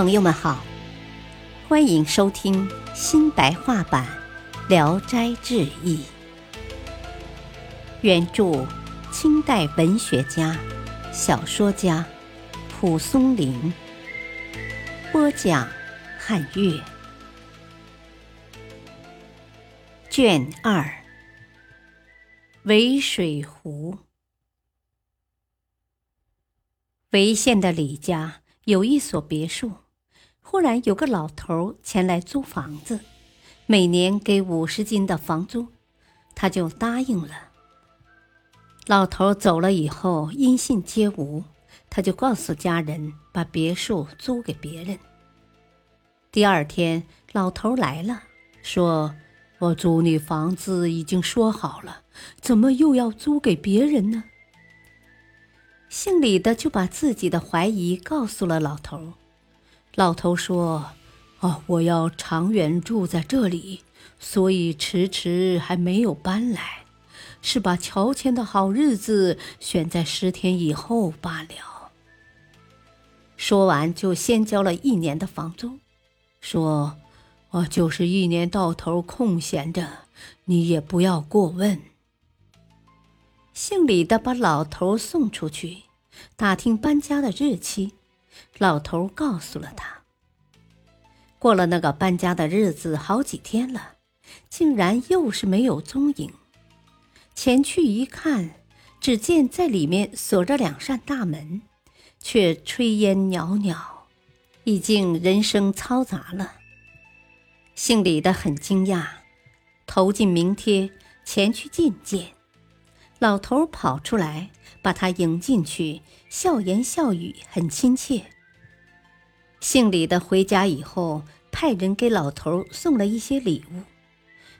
朋友们好，欢迎收听新白话版《聊斋志异》，原著清代文学家、小说家蒲松龄，播讲汉乐，卷二，渭水湖。潍县的李家有一所别墅，忽然有个老头前来租房子，每年给五十金的房租，他就答应了。老头走了以后，音信皆无，他就告诉家人把别墅租给别人。第二天，老头来了，说：“我租你房子已经说好了，怎么又要租给别人呢？”姓李的就把自己的怀疑告诉了老头。老头说：“哦，我要长远住在这里，所以迟迟还没有搬来，是把乔迁的好日子选在十天以后罢了。”说完，就先交了一年的房租，说：“我就是一年到头空闲着，你也不要过问。”姓李的把老头送出去，打听搬家的日期。老头告诉了他。过了那个搬家的日子，好几天了，竟然又是没有踪影。前去一看，只见在里面锁着两扇大门，却炊烟袅袅，已经人声嘈杂了。姓李的很惊讶，投进名帖，前去觐见。老头跑出来，把他迎进去，笑言笑语，很亲切。姓李的回家以后，派人给老头送了一些礼物，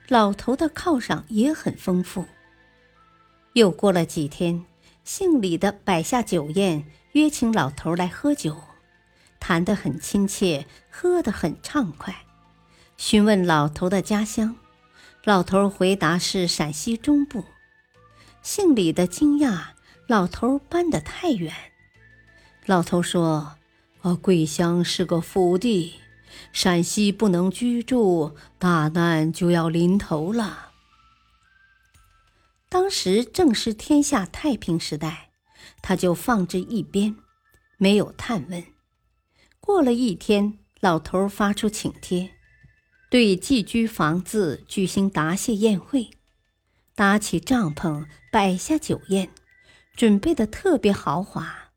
老头的犒赏也很丰富。又过了几天，姓李的摆下酒宴，约请老头来喝酒，谈得很亲切，喝得很畅快。询问老头的家乡，老头回答是陕西中部。姓李的惊讶，老头搬得太远。老头说：“我桂乡是个福地，陕西不能居住，大难就要临头了。”当时正是天下太平时代，他就放置一边，没有探问。过了一天，老头发出请帖，对寄居房子举行答谢宴会。搭起帐篷，摆下酒宴，准备的特别豪华。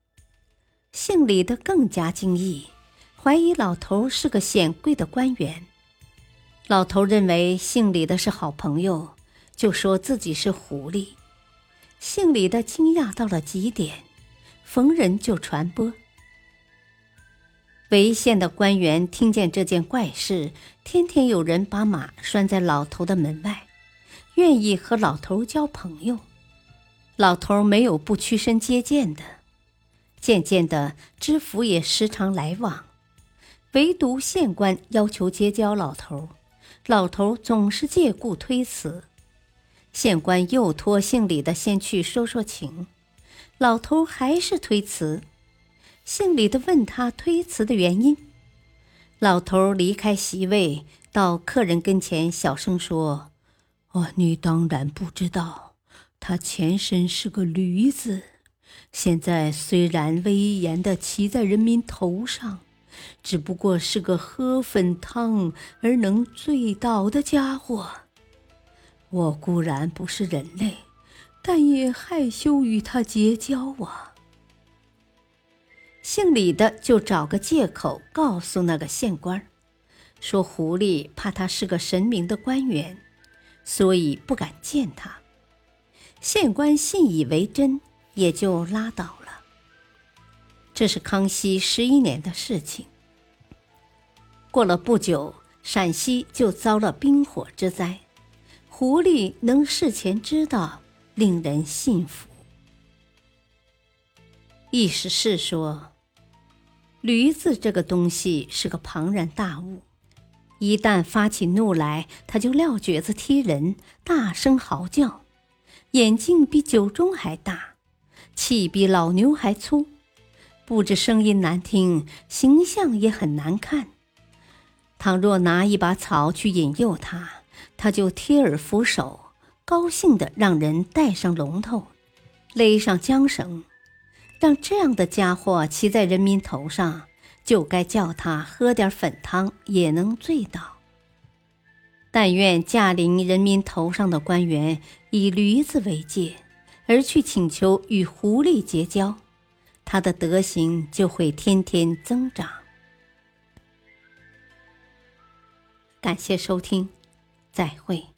姓李的更加惊异，怀疑老头是个显贵的官员。老头认为姓李的是好朋友，就说自己是狐狸。姓李的惊讶到了极点，逢人就传播。潍县的官员听见这件怪事，天天有人把马拴在老头的门外。愿意和老头交朋友，老头没有不屈身接见的。渐渐的，知府也时常来往，唯独县官要求结交老头，老头总是借故推辞。县官又托姓李的先去说说情，老头还是推辞。姓李的问他推辞的原因，老头离开席位，到客人跟前小声说。哦，你当然不知道，他前身是个驴子，现在虽然威严地骑在人民头上，只不过是个喝粉汤而能醉倒的家伙。我固然不是人类，但也害羞与他结交啊。姓李的就找个借口告诉那个县官，说狐狸怕他是个神明的官员。所以不敢见他，县官信以为真，也就拉倒了。这是康熙十一年的事情。过了不久，陕西就遭了冰火之灾，狐狸能事前知道，令人信服。意思是说，驴子这个东西是个庞然大物。一旦发起怒来，他就撂蹶子踢人，大声嚎叫，眼睛比酒盅还大，气比老牛还粗，不止声音难听，形象也很难看。倘若拿一把草去引诱他，他就贴耳俯首，高兴地让人戴上龙头，勒上缰绳，让这样的家伙骑在人民头上，就该叫他喝点粉汤也能醉倒。但愿驾临人民头上的官员以驴子为戒，而去请求与狐狸结交，他的德行就会天天增长。感谢收听，再会。